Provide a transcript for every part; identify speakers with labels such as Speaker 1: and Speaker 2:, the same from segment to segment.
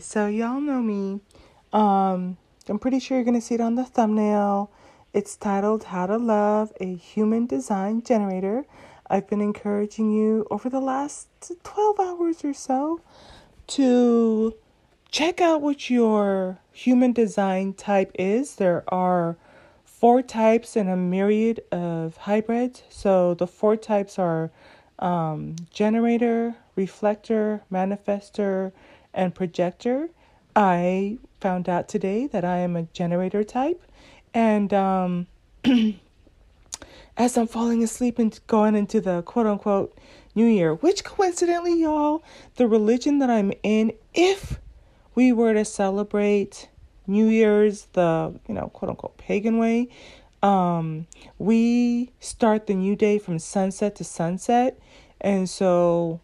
Speaker 1: So y'all know me. Um, I'm pretty sure you're gonna see it on the thumbnail. It's titled How to Love a Human Design Generator. I've been encouraging you over the last 12 hours or so to check out what your human design type is. There are four types and a myriad of hybrids. So the four types are um, generator, reflector, manifester, and projector. I found out today that I am a generator type, and um, as I'm falling asleep and going into the quote unquote new year, which coincidentally, y'all, the religion that I'm in, if we were to celebrate New Year's the, you know, quote unquote pagan way, um, we start the new day from sunset to sunset. And so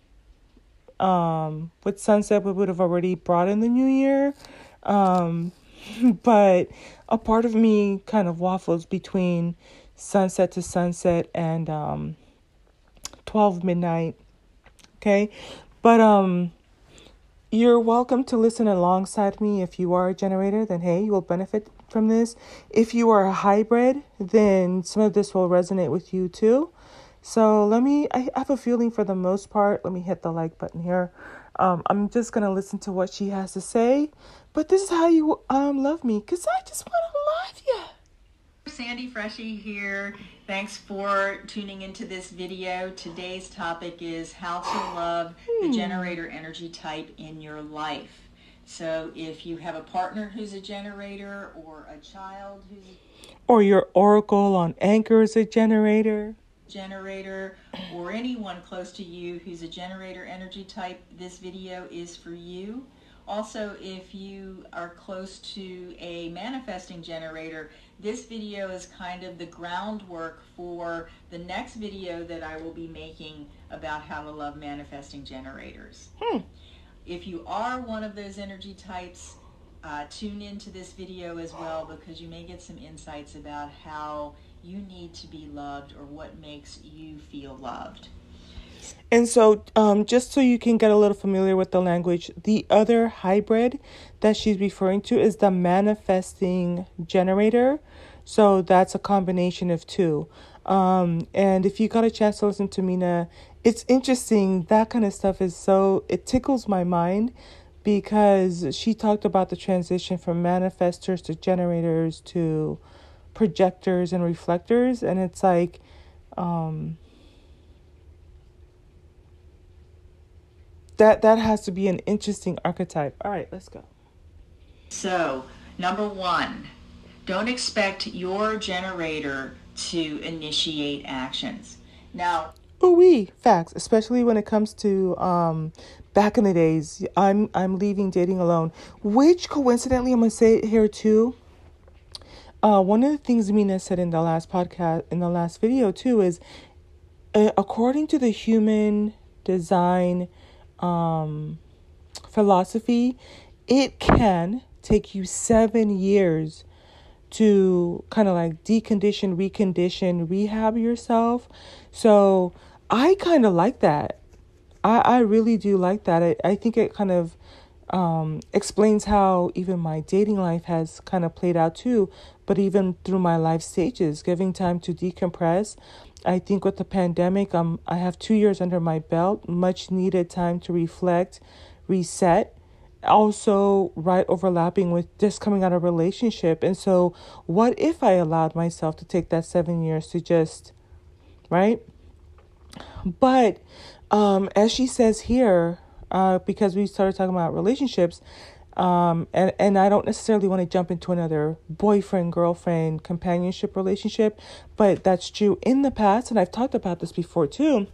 Speaker 1: um, with sunset, we would have already brought in the new year. Um, but a part of me kind of waffles between sunset to sunset and um, 12 midnight. Okay. But um, you're welcome to listen alongside me. If you are a generator, then hey, you will benefit from this. If you are a hybrid, then some of this will resonate with you too. So let me, I have a feeling for the most part. Let me hit the like button here. Um, I'm just going to listen to what she has to say. But this is how you um, love me because I just want to love you.
Speaker 2: Sandy Freshie here. Thanks for tuning into this video. Today's topic is how to love the hmm. generator energy type in your life. So if you have a partner who's a generator or a child who's a...
Speaker 1: or your oracle on anchor is a generator
Speaker 2: generator or anyone close to you who's a generator energy type, this video is for you. Also, if you are close to a manifesting generator, this video is kind of the groundwork for the next video that I will be making about how to love manifesting generators. Hmm. If you are one of those energy types, uh, tune into this video as well because you may get some insights about how you need to be loved or what makes you feel loved.
Speaker 1: And so, um, just so you can get a little familiar with the language, the other hybrid that she's referring to is the manifesting generator. So that's a combination of two. Um, and if you got a chance to listen to Mina, it's interesting. That kind of stuff is so, it tickles my mind because she talked about the transition from manifestors to generators to projectors and reflectors and it's like um that that has to be an interesting archetype. All right let's go.
Speaker 2: So number one don't expect your generator to initiate actions. Now
Speaker 1: oh we facts especially when it comes to um back in the days i'm i'm leaving dating alone which coincidentally i'm gonna say it here too uh, one of the things Mina said in the last podcast, in the last video too, is uh, according to the human design um, philosophy, it can take you seven years to kind of like decondition, recondition, rehab yourself. So I kind of like that. I, I really do like that. I, I think it kind of um, explains how even my dating life has kind of played out too. But even through my life stages, giving time to decompress. I think with the pandemic, um, I have two years under my belt, much needed time to reflect, reset. Also, right overlapping with just coming out of relationship. And so, what if I allowed myself to take that seven years to just, right? But um, as she says here, uh, because we started talking about relationships. Um, and, and I don't necessarily want to jump into another boyfriend, girlfriend, companionship relationship, but that's true in the past. And I've talked about this before too.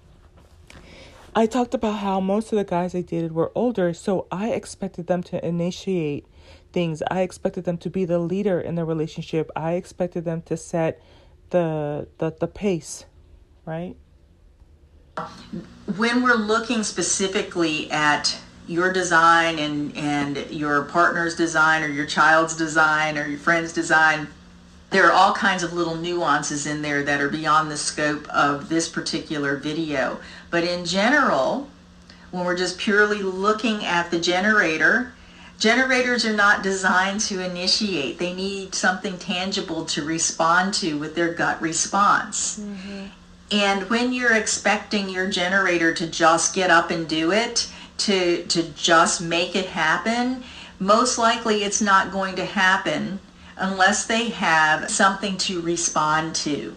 Speaker 1: I talked about how most of the guys I dated were older, so I expected them to initiate things. I expected them to be the leader in the relationship. I expected them to set the the, the pace, right?
Speaker 2: When we're looking specifically at your design and, and your partner's design or your child's design or your friend's design, there are all kinds of little nuances in there that are beyond the scope of this particular video. But in general, when we're just purely looking at the generator, Generators are not designed to initiate. They need something tangible to respond to with their gut response. Mm-hmm. And when you're expecting your generator to just get up and do it, to, to just make it happen, most likely it's not going to happen unless they have something to respond to.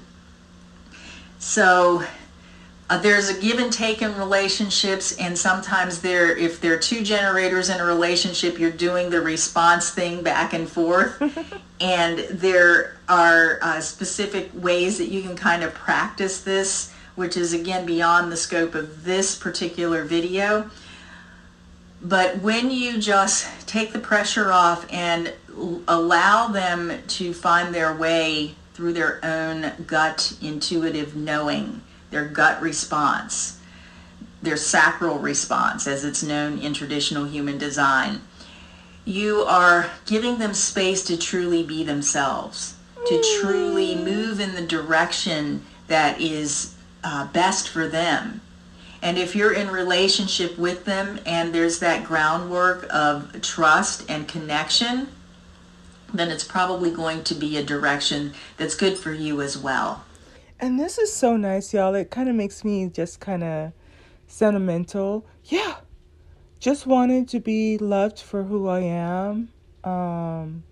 Speaker 2: So uh, there's a give and take in relationships, and sometimes there, if there are two generators in a relationship, you're doing the response thing back and forth. and there are uh, specific ways that you can kind of practice this, which is again beyond the scope of this particular video. But when you just take the pressure off and allow them to find their way through their own gut intuitive knowing, their gut response, their sacral response, as it's known in traditional human design. You are giving them space to truly be themselves, to truly move in the direction that is uh, best for them. And if you're in relationship with them and there's that groundwork of trust and connection, then it's probably going to be a direction that's good for you as well.
Speaker 1: And this is so nice, y'all. It kind of makes me just kind of sentimental. Yeah. Just wanted to be loved for who I am. Um,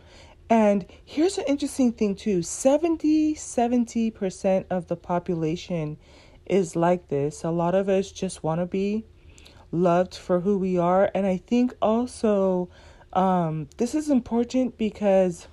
Speaker 1: and here's an interesting thing too 70 70% of the population is like this. A lot of us just want to be loved for who we are. And I think also um, this is important because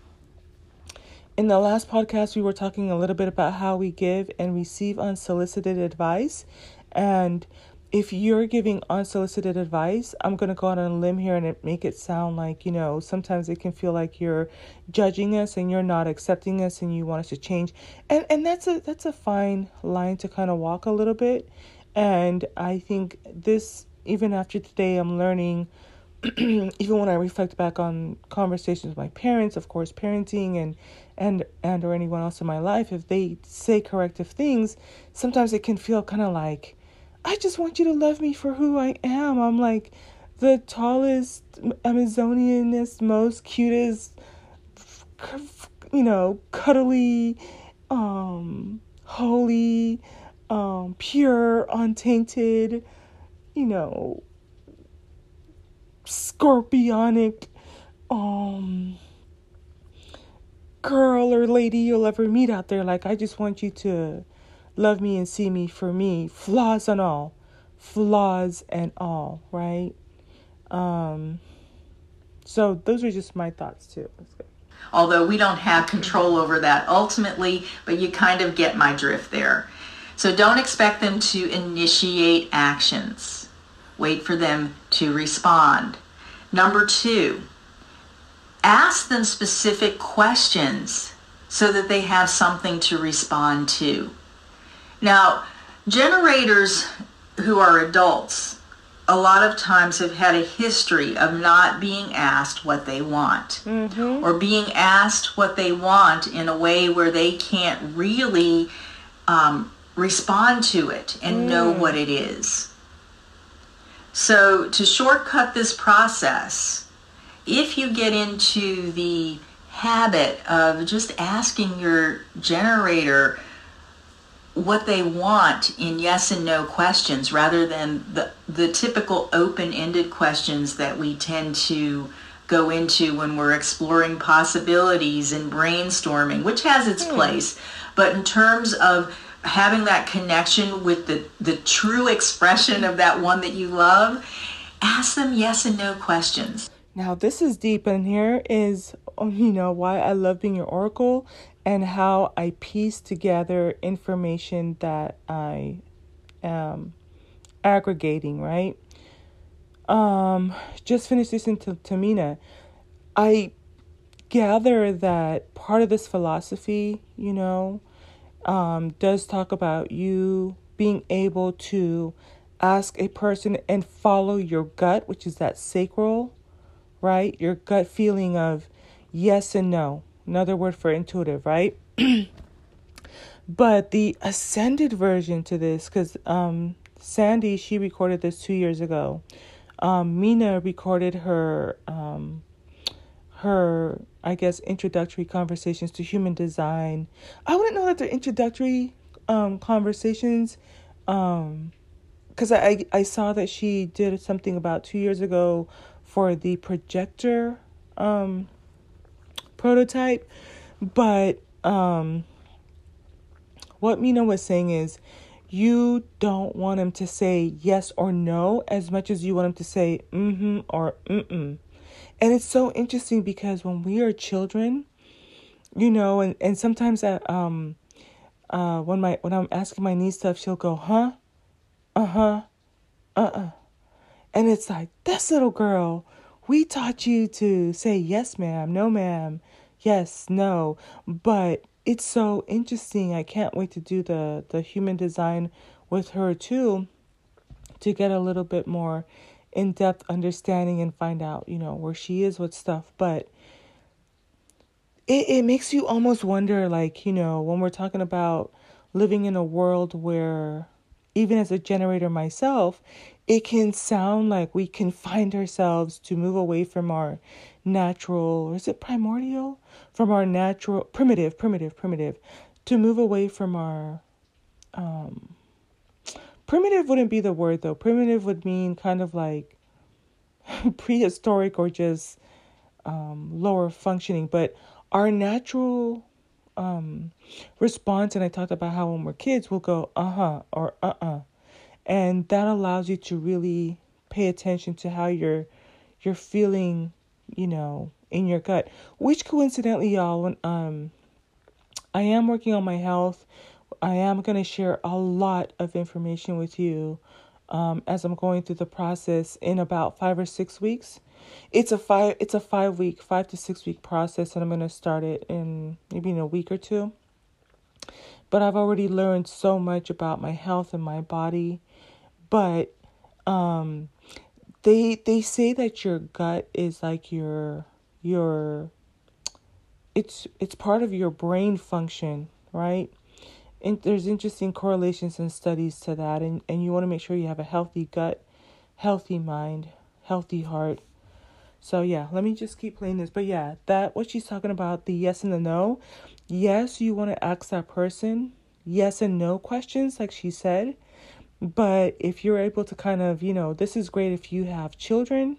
Speaker 1: in the last podcast, we were talking a little bit about how we give and receive unsolicited advice. And if you're giving unsolicited advice, I'm going to go out on a limb here and make it sound like, you know, sometimes it can feel like you're judging us and you're not accepting us and you want us to change. And and that's a that's a fine line to kind of walk a little bit. And I think this even after today I'm learning even when I reflect back on conversations with my parents, of course, parenting and and and or anyone else in my life, if they say corrective things, sometimes it can feel kind of like, I just want you to love me for who I am. I'm like the tallest, Amazonianest, most cutest, you know, cuddly, um, holy, um, pure, untainted, you know, scorpionic um girl or lady you'll ever meet out there. Like I just want you to love me and see me for me, flaws and all. Flaws and all, right? Um so those are just my thoughts too.
Speaker 2: Although we don't have control over that ultimately, but you kind of get my drift there. So don't expect them to initiate actions wait for them to respond. Number two, ask them specific questions so that they have something to respond to. Now, generators who are adults a lot of times have had a history of not being asked what they want mm-hmm. or being asked what they want in a way where they can't really um, respond to it and mm. know what it is. So to shortcut this process, if you get into the habit of just asking your generator what they want in yes and no questions rather than the, the typical open-ended questions that we tend to go into when we're exploring possibilities and brainstorming, which has its hmm. place. But in terms of having that connection with the, the true expression of that one that you love, ask them yes and no questions.
Speaker 1: Now, this is deep, and here is, um, you know, why I love being your oracle and how I piece together information that I am aggregating, right? Um, just finished this to Tamina. I gather that part of this philosophy, you know, um, does talk about you being able to ask a person and follow your gut, which is that sacral, right? Your gut feeling of yes and no. Another word for intuitive, right? but the ascended version to this, because um, Sandy, she recorded this two years ago. Um, Mina recorded her um, her, I guess, introductory conversations to human design. I wouldn't know that they're introductory um, conversations. Um, because I, I saw that she did something about two years ago for the projector um, prototype. But um, what Mina was saying is you don't want him to say yes or no as much as you want him to say mm-hmm or mm-mm. And it's so interesting because when we are children, you know, and, and sometimes that um uh when my when I'm asking my niece stuff, she'll go, huh? Uh-huh. Uh-uh. And it's like, this little girl, we taught you to say yes, ma'am, no, ma'am, yes, no. But it's so interesting. I can't wait to do the, the human design with her too to get a little bit more in depth understanding and find out, you know, where she is with stuff. But it, it makes you almost wonder, like, you know, when we're talking about living in a world where even as a generator myself, it can sound like we can find ourselves to move away from our natural, or is it primordial? From our natural, primitive, primitive, primitive, to move away from our, um, primitive wouldn't be the word though. Primitive would mean kind of like prehistoric or just um, lower functioning, but our natural um, response, and I talked about how when we're kids, we'll go, uh huh, or uh uh. And that allows you to really pay attention to how you're you're feeling, you know, in your gut. Which coincidentally, y'all, when um I am working on my health, I am gonna share a lot of information with you um, as I'm going through the process in about five or six weeks. It's a five it's a five week, five to six week process and I'm gonna start it in maybe in a week or two. But I've already learned so much about my health and my body. But um they they say that your gut is like your your it's it's part of your brain function, right? And there's interesting correlations and studies to that and, and you want to make sure you have a healthy gut, healthy mind, healthy heart so yeah, let me just keep playing this. But yeah, that what she's talking about, the yes and the no. Yes, you want to ask that person yes and no questions, like she said. But if you're able to kind of, you know, this is great if you have children.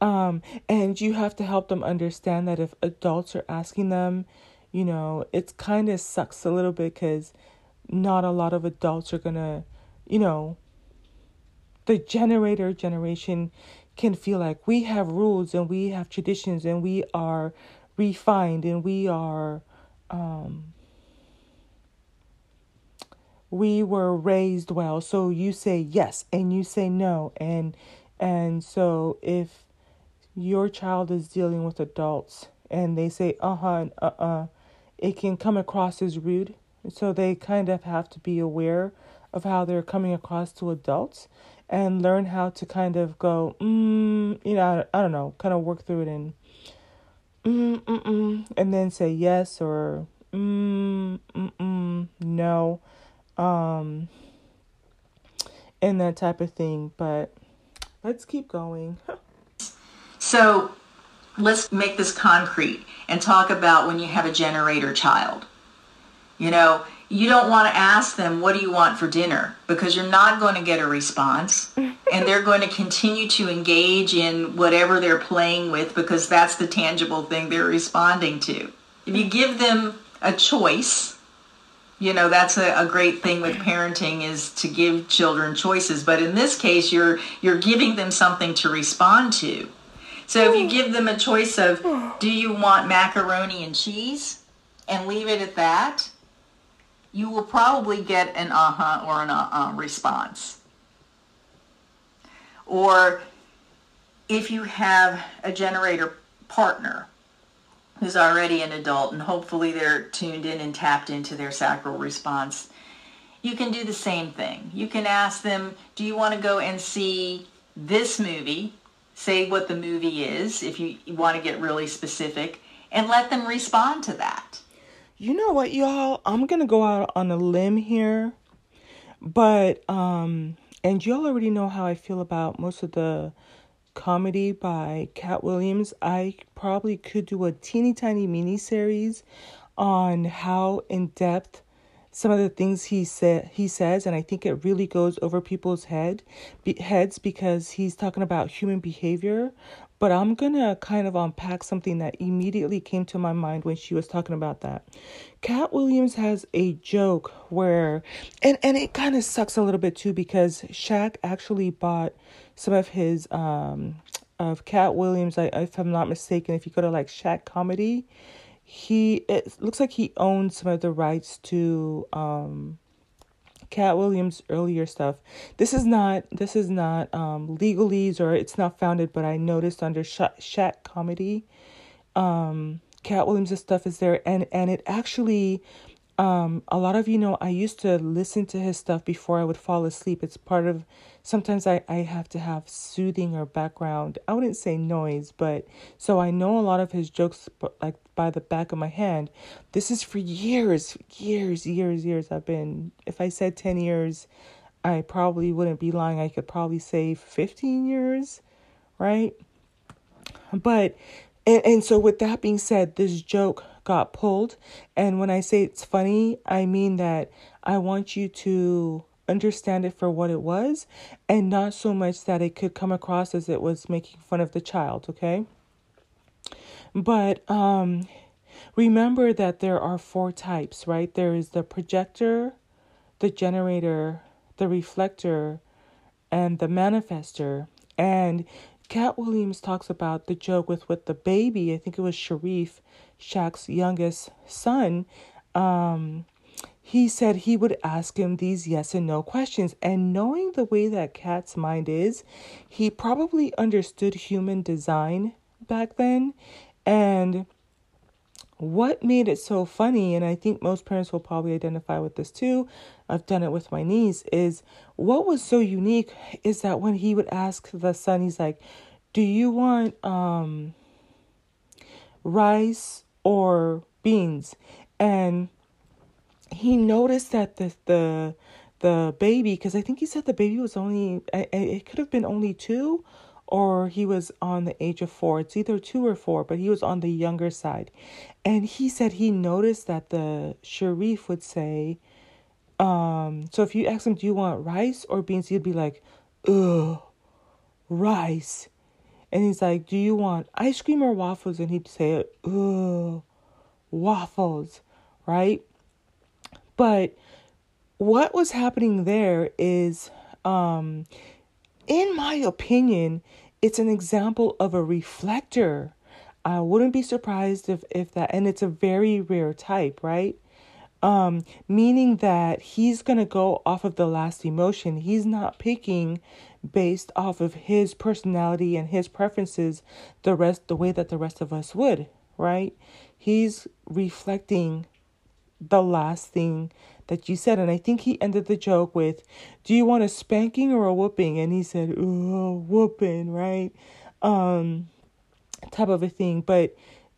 Speaker 1: Um, and you have to help them understand that if adults are asking them, you know, it's kind of sucks a little bit because not a lot of adults are gonna, you know, the generator generation can feel like we have rules and we have traditions and we are refined and we are um, we were raised well. So you say yes and you say no. And and so if your child is dealing with adults and they say uh-huh and uh-uh it can come across as rude. So they kind of have to be aware of how they're coming across to adults and learn how to kind of go, mm, you know, I, I don't know, kind of work through it and, mm, mm, mm, and then say yes or mm, mm, mm, no, um, and that type of thing. But let's keep going.
Speaker 2: so let's make this concrete and talk about when you have a generator child. You know, you don't want to ask them, what do you want for dinner? Because you're not going to get a response. and they're going to continue to engage in whatever they're playing with because that's the tangible thing they're responding to. If you give them a choice, you know, that's a, a great thing with parenting is to give children choices. But in this case, you're, you're giving them something to respond to. So if you give them a choice of, do you want macaroni and cheese? And leave it at that you will probably get an uh-huh or an uh-uh response. Or if you have a generator partner who's already an adult and hopefully they're tuned in and tapped into their sacral response, you can do the same thing. You can ask them, do you want to go and see this movie? Say what the movie is if you want to get really specific and let them respond to that
Speaker 1: you know what, y'all? I'm gonna go out on a limb here, but um, and y'all already know how I feel about most of the comedy by Katt Williams, I probably could do a teeny tiny mini series on how in depth some of the things he said he says and i think it really goes over people's head be, heads because he's talking about human behavior but i'm gonna kind of unpack something that immediately came to my mind when she was talking about that. Katt williams has a joke where and and it kind of sucks a little bit too because Shaq actually bought some of his um of Katt williams I, if i'm not mistaken if you go to like Shaq comedy he it looks like he owns some of the rights to um Katt Williams earlier stuff. This is not this is not um legalese or it's not founded, but I noticed under Shaq comedy, um Katt Williams' stuff is there and and it actually um a lot of you know I used to listen to his stuff before I would fall asleep. It's part of sometimes I, I have to have soothing or background. I wouldn't say noise but so i know a lot of his jokes like by the back of my hand. This is for years years years years i've been if i said 10 years i probably wouldn't be lying. I could probably say 15 years right? But and, and so with that being said this joke got pulled and when i say it's funny i mean that i want you to understand it for what it was and not so much that it could come across as it was making fun of the child, okay? But um remember that there are four types, right? There is the projector, the generator, the reflector, and the manifester. And Katt Williams talks about the joke with with the baby. I think it was Sharif, Shaq's youngest son. Um, he said he would ask him these yes and no questions. And knowing the way that Katt's mind is, he probably understood human design back then. And what made it so funny, and I think most parents will probably identify with this too, I've done it with my niece, is what was so unique is that when he would ask the son, he's like, Do you want um, rice or beans? And he noticed that the the the baby because I think he said the baby was only it could have been only two or he was on the age of four. It's either two or four, but he was on the younger side. And he said he noticed that the Sharif would say, um, so if you ask him, do you want rice or beans? He'd be like, ugh, rice. And he's like, do you want ice cream or waffles? And he'd say, ugh, waffles, right? But what was happening there is, um, in my opinion, it's an example of a reflector. I wouldn't be surprised if, if that, and it's a very rare type, right? Um, meaning that he's going to go off of the last emotion. He's not picking based off of his personality and his preferences the rest the way that the rest of us would, right? He's reflecting the last thing that you said. And I think he ended the joke with, Do you want a spanking or a whooping? And he said, whooping, right? Um, type of a thing. But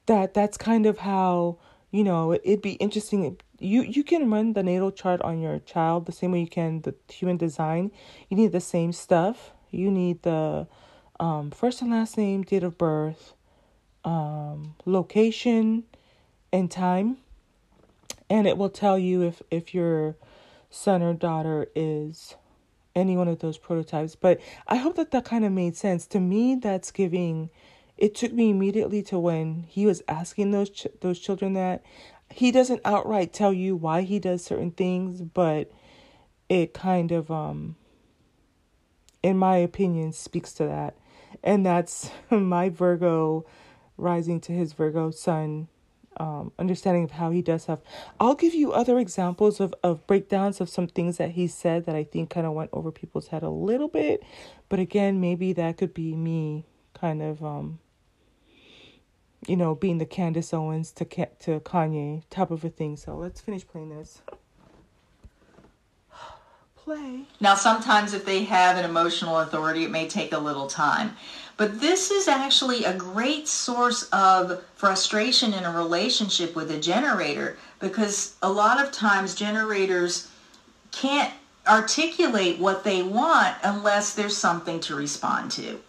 Speaker 1: that that's kind of how, you know, it'd be interesting. You you can run the natal chart on your child the same way you can the human design. You need the same stuff. You need the um, first and last name, date of birth, um, location, and time and it will tell you if if your son or daughter is any one of those prototypes but i hope that that kind of made sense to me that's giving it took me immediately to when he was asking those ch- those children that he doesn't outright tell you why he does certain things but it kind of um in my opinion speaks to that and that's my virgo rising to his virgo sun um, understanding of how he does stuff. I'll give you other examples of, of breakdowns of some things that he said that I think kind of went over people's head a little bit. But again, maybe that could be me kind of, um, you know, being the Candace Owens to, to Kanye type of a thing. So let's finish playing this. Play.
Speaker 2: Now, sometimes if they have an emotional authority, it may take a little time. But this is actually a great source of frustration in a relationship with a generator because a lot of times generators can't articulate what they want unless there's something to respond to.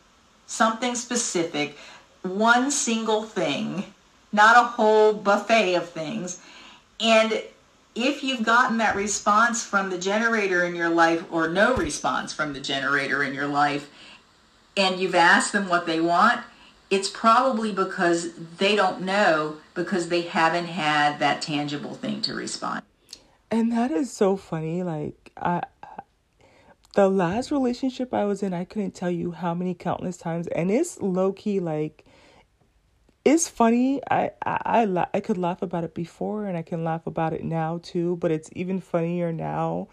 Speaker 2: something specific, one single thing, not a whole buffet of things. And if you've gotten that response from the generator in your life or no response from the generator in your life, and you've asked them what they want, it's probably because they don't know because they haven't had that tangible thing to respond.
Speaker 1: And that is so funny. Like, I, the last relationship I was in, I couldn't tell you how many countless times, and it's low key like it's funny. I, I I I could laugh about it before, and I can laugh about it now too. But it's even funnier now,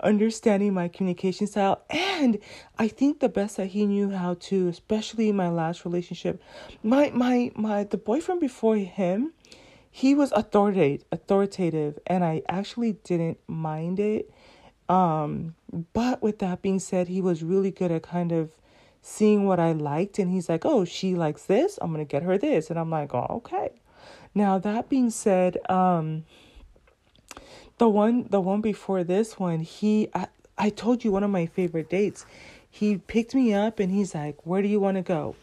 Speaker 1: understanding my communication style. And I think the best that he knew how to, especially in my last relationship, my my my the boyfriend before him, he was authoritative, authoritative, and I actually didn't mind it. Um, but with that being said, he was really good at kind of seeing what I liked and he's like, "Oh, she likes this. I'm going to get her this." And I'm like, "Oh, okay." Now, that being said, um the one the one before this one, he I, I told you one of my favorite dates. He picked me up and he's like, "Where do you want to go?"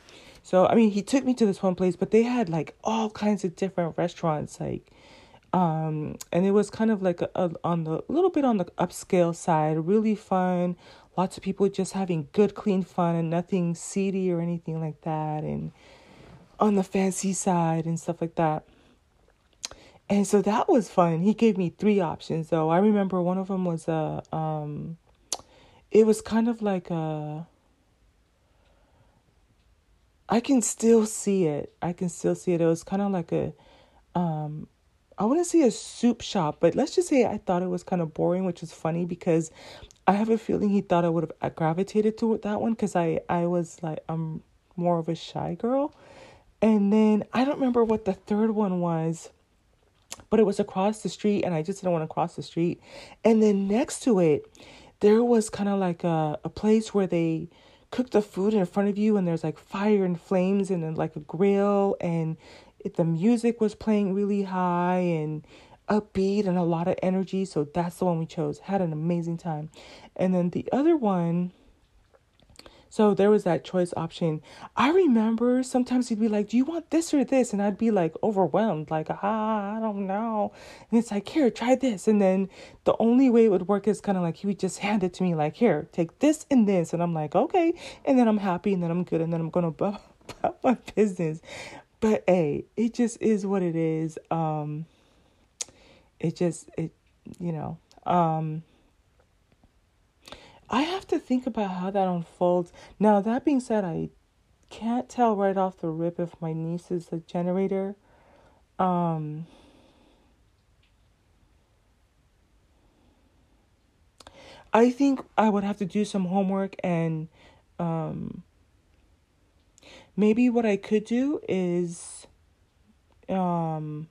Speaker 1: So, I mean, he took me to this one place, but they had like all kinds of different restaurants like um and it was kind of like a, a, on the a little bit on the upscale side really fun lots of people just having good, clean fun and nothing seedy or anything like that, and on the fancy side and stuff like that. And so that was fun. He gave me three options though. I remember one of them was a um it was kind of like a I can still see it. I can still see it. It was kind of like a um I wouldn't say a soup shop, but let's just say I thought it was kind of boring, which is funny because I have a feeling he thought I would have gravitated to that one because I I was like I'm more of a shy girl, and then I don't remember what the third one was, but it was across the street, and I just didn't want to cross the street, and then next to it, there was kind of like a a place where they cook the food in front of you, and there's like fire and flames, and then like a grill, and it, the music was playing really high, and upbeat and a lot of energy. So that's the one we chose. Had an amazing time. And then the other one, so there was that choice option. I remember sometimes he'd be like, Do you want this or this? And I'd be like overwhelmed, like, ah, I don't know. And it's like, Here, try this. And then the only way it would work is kind of like he would just hand it to me, like, Here, take this and this. And I'm like, Okay. And then I'm happy and then I'm good and then I'm going to about my business. But hey, it just is what it is. Um, it just it you know um i have to think about how that unfolds now that being said i can't tell right off the rip if my niece is a generator um i think i would have to do some homework and um maybe what i could do is um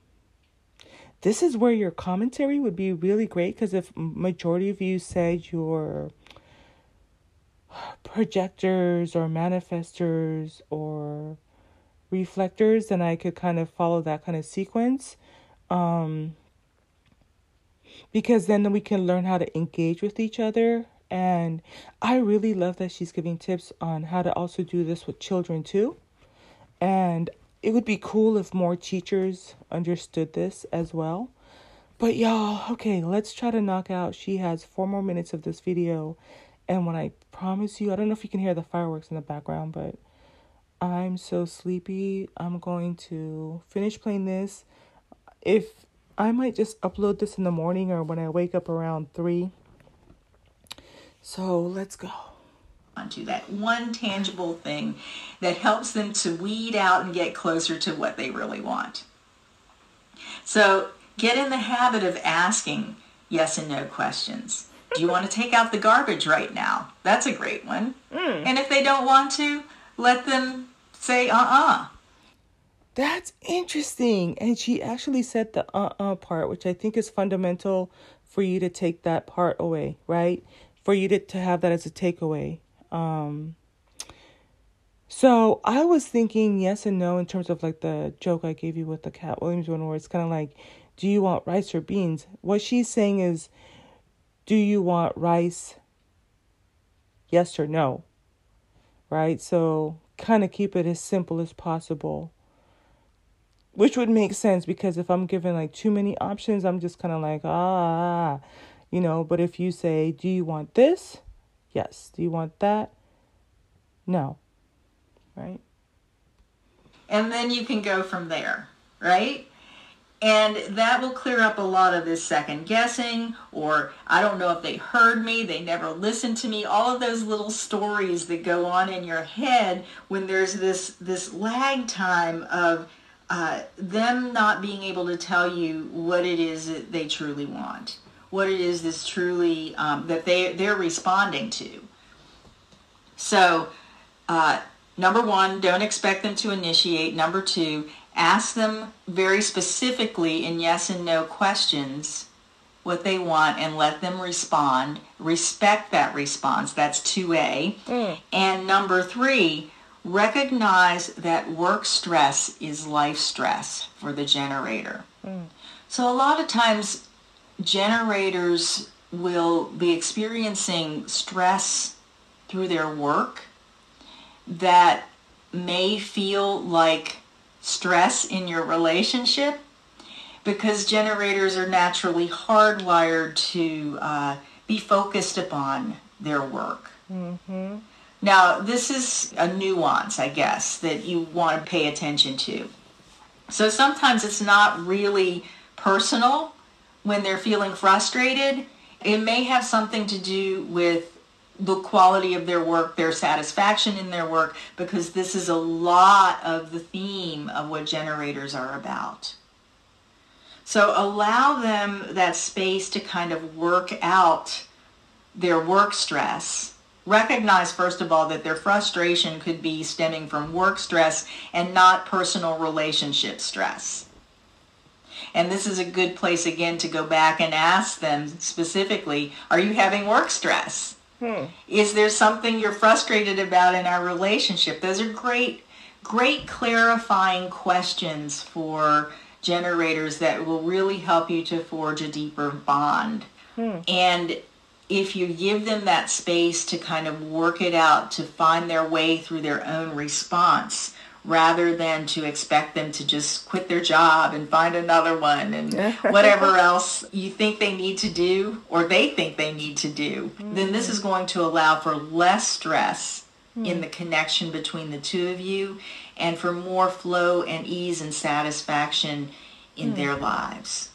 Speaker 1: this is where your commentary would be really great because if majority of you said you're projectors or manifestors or reflectors, then I could kind of follow that kind of sequence. Um, because then we can learn how to engage with each other. And I really love that she's giving tips on how to also do this with children too. And it would be cool if more teachers understood this as well. But y'all, okay, let's try to knock out. She has four more minutes of this video. And when I promise you, I don't know if you can hear the fireworks in the background, but I'm so sleepy. I'm going to finish playing this. If I might just upload this in the morning or when I wake up around 3. So let's go
Speaker 2: onto that one tangible thing that helps them to weed out and get closer to what they really want. So get in the habit of asking yes and no questions. Do you want to take out the garbage right now? That's a great one. Mm. And if they don't want to, let them say uh uh-uh. uh.
Speaker 1: That's interesting. And she actually said the uh uh part, which I think is fundamental for you to take that part away, right? For you to, to have that as a takeaway. Um, so I was thinking yes and no in terms of like the joke I gave you with the Katt Williams one, where it's kind of like, do you want rice or beans? What she's saying is, do you want rice? Yes or no? Right? So kind of keep it as simple as possible. Which would make sense because if I'm given like too many options, I'm just kind of like, ah, you know. But if you say, do you want this? Yes. Do you want that? No. Right?
Speaker 2: And then you can go from there, right? And that will clear up a lot of this second guessing, or I don't know if they heard me, they never listened to me, all of those little stories that go on in your head when there's this, this lag time of uh, them not being able to tell you what it is that they truly want, what it is that's truly um, that they, they're responding to. So, uh, number one, don't expect them to initiate. Number two, Ask them very specifically in yes and no questions what they want and let them respond. Respect that response. That's 2A. Mm. And number three, recognize that work stress is life stress for the generator. Mm. So a lot of times generators will be experiencing stress through their work that may feel like stress in your relationship because generators are naturally hardwired to uh, be focused upon their work. Mm-hmm. Now, this is a nuance, I guess, that you want to pay attention to. So sometimes it's not really personal when they're feeling frustrated. It may have something to do with the quality of their work, their satisfaction in their work, because this is a lot of the theme of what generators are about. So allow them that space to kind of work out their work stress. Recognize, first of all, that their frustration could be stemming from work stress and not personal relationship stress. And this is a good place again to go back and ask them specifically, are you having work stress? Hmm. Is there something you're frustrated about in our relationship? Those are great, great clarifying questions for generators that will really help you to forge a deeper bond. Hmm. And if you give them that space to kind of work it out, to find their way through their own response, rather than to expect them to just quit their job and find another one and whatever else you think they need to do or they think they need to do, mm-hmm. then this is going to allow for less stress mm-hmm. in the connection between the two of you and for more flow and ease and satisfaction in mm-hmm. their lives.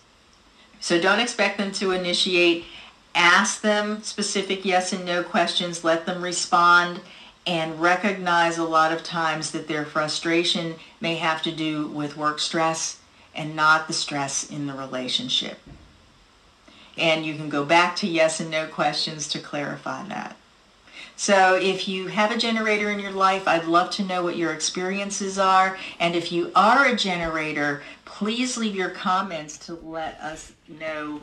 Speaker 2: So don't expect them to initiate. Ask them specific yes and no questions. Let them respond and recognize a lot of times that their frustration may have to do with work stress and not the stress in the relationship. And you can go back to yes and no questions to clarify that. So if you have a generator in your life, I'd love to know what your experiences are. And if you are a generator, please leave your comments to let us know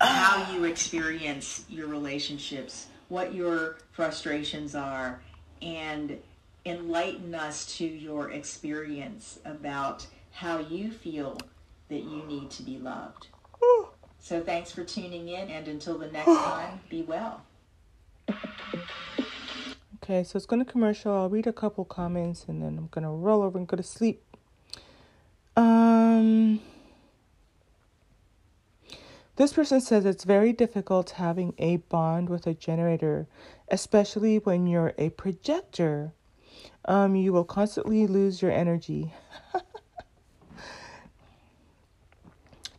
Speaker 2: how you experience your relationships, what your frustrations are, and enlighten us to your experience about how you feel that you need to be loved. So thanks for tuning in, and until the next time, be well.
Speaker 1: Okay, so it's going to commercial. I'll read a couple comments and then I'm going to roll over and go to sleep. Um, this person says it's very difficult having a bond with a generator especially when you're a projector. Um, you will constantly lose your energy.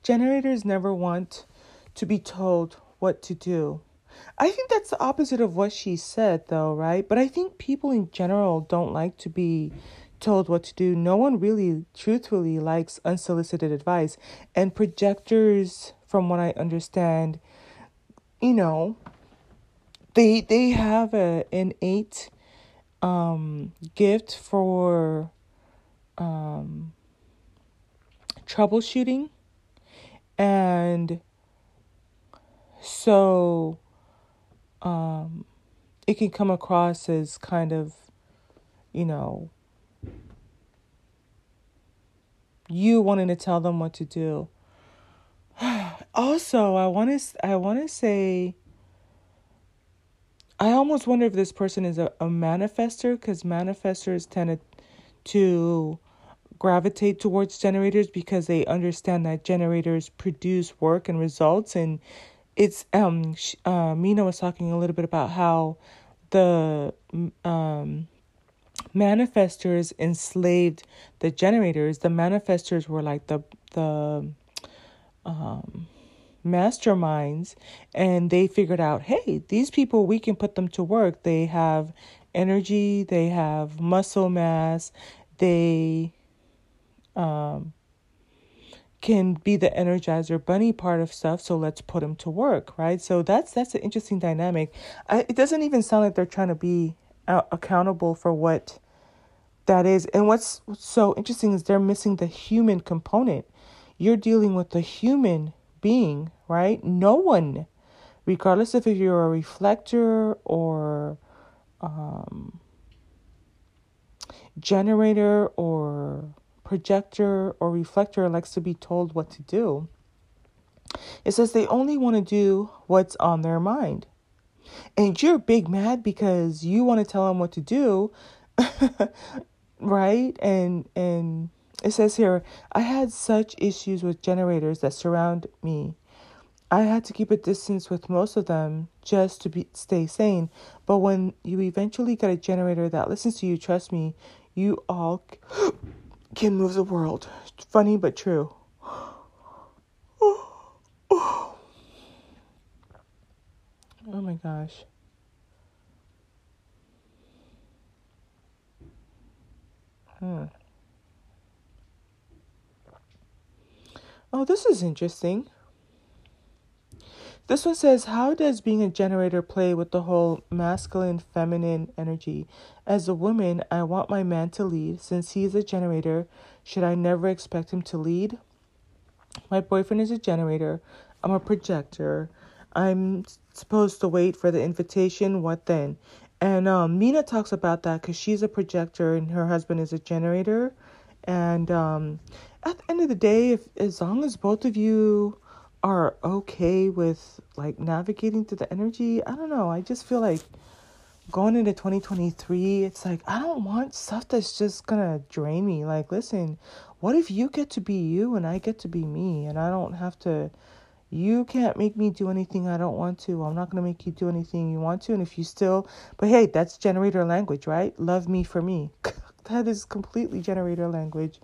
Speaker 1: Generators never want to be told what to do. I think that's the opposite of what she said, though, right? But I think people in general don't like to be told what to do. No one really, truthfully, likes unsolicited advice. And projectors, from what I understand, you know, they they have a innate um, gift for um, troubleshooting, and so um, it can come across as kind of, you know, you wanting to tell them what to do. also, I want to I want to say I almost wonder if this person is a, a manifester because manifestors tend to gravitate towards generators because they understand that generators produce work and results and it's um uh, Mina was talking a little bit about how the um manifestors enslaved the generators. The manifestors were like the the um masterminds and they figured out hey these people we can put them to work. They have energy they have muscle mass they um, can be the energizer bunny part of stuff so let's put them to work right? So that's that's an interesting dynamic. I, it doesn't even sound like they're trying to be accountable for what that is. And what's so interesting is they're missing the human component you're dealing with a human being right no one regardless if you're a reflector or um, generator or projector or reflector likes to be told what to do. It says they only want to do what's on their mind. And you're big mad because you want to tell them what to do, right? And and it says here, I had such issues with generators that surround me. I had to keep a distance with most of them just to be stay sane. But when you eventually get a generator that listens to you, trust me, you all can move the world. Funny but true. Oh my gosh. Hmm. Oh, this is interesting. This one says, How does being a generator play with the whole masculine feminine energy? As a woman, I want my man to lead. Since he is a generator, should I never expect him to lead? My boyfriend is a generator. I'm a projector. I'm supposed to wait for the invitation. What then? And um, Mina talks about that because she's a projector and her husband is a generator. And um, at the end of the day, if as long as both of you are okay with like navigating through the energy, I don't know. I just feel like going into 2023, it's like I don't want stuff that's just gonna drain me. Like, listen, what if you get to be you and I get to be me and I don't have to you can't make me do anything I don't want to. I'm not going to make you do anything you want to. And if you still, but hey, that's generator language, right? Love me for me. that is completely generator language.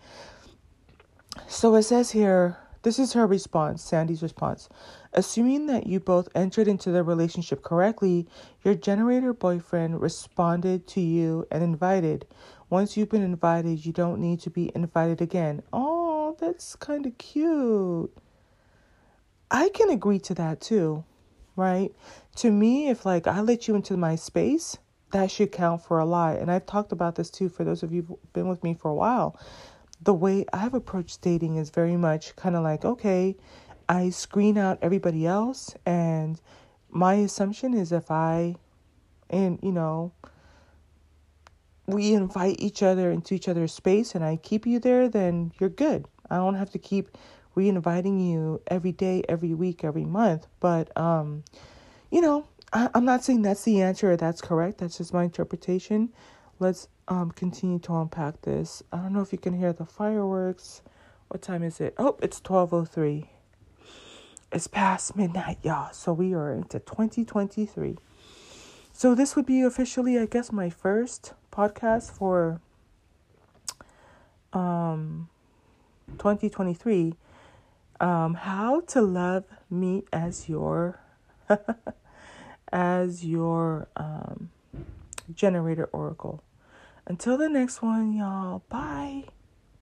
Speaker 1: So it says here, this is her response, Sandy's response. Assuming that you both entered into the relationship correctly, your generator boyfriend responded to you and invited. Once you've been invited, you don't need to be invited again. Oh, that's kind of cute. I can agree to that too, right? To me, if like I let you into my space, that should count for a lot. And I've talked about this too for those of you who've been with me for a while the way I've approached dating is very much kind of like, okay, I screen out everybody else, and my assumption is if I, and you know, we invite each other into each other's space and I keep you there, then you're good. I don't have to keep re-inviting you every day, every week, every month. But um, you know, I, I'm not saying that's the answer or that's correct. That's just my interpretation. Let's um, continue to unpack this. I don't know if you can hear the fireworks. What time is it? Oh, it's 12:03. It's past midnight, y'all. So we are into 2023. So this would be officially, I guess, my first podcast for um 2023. Um, how to love me as your as your um generator oracle. Until the next one, y'all. Bye.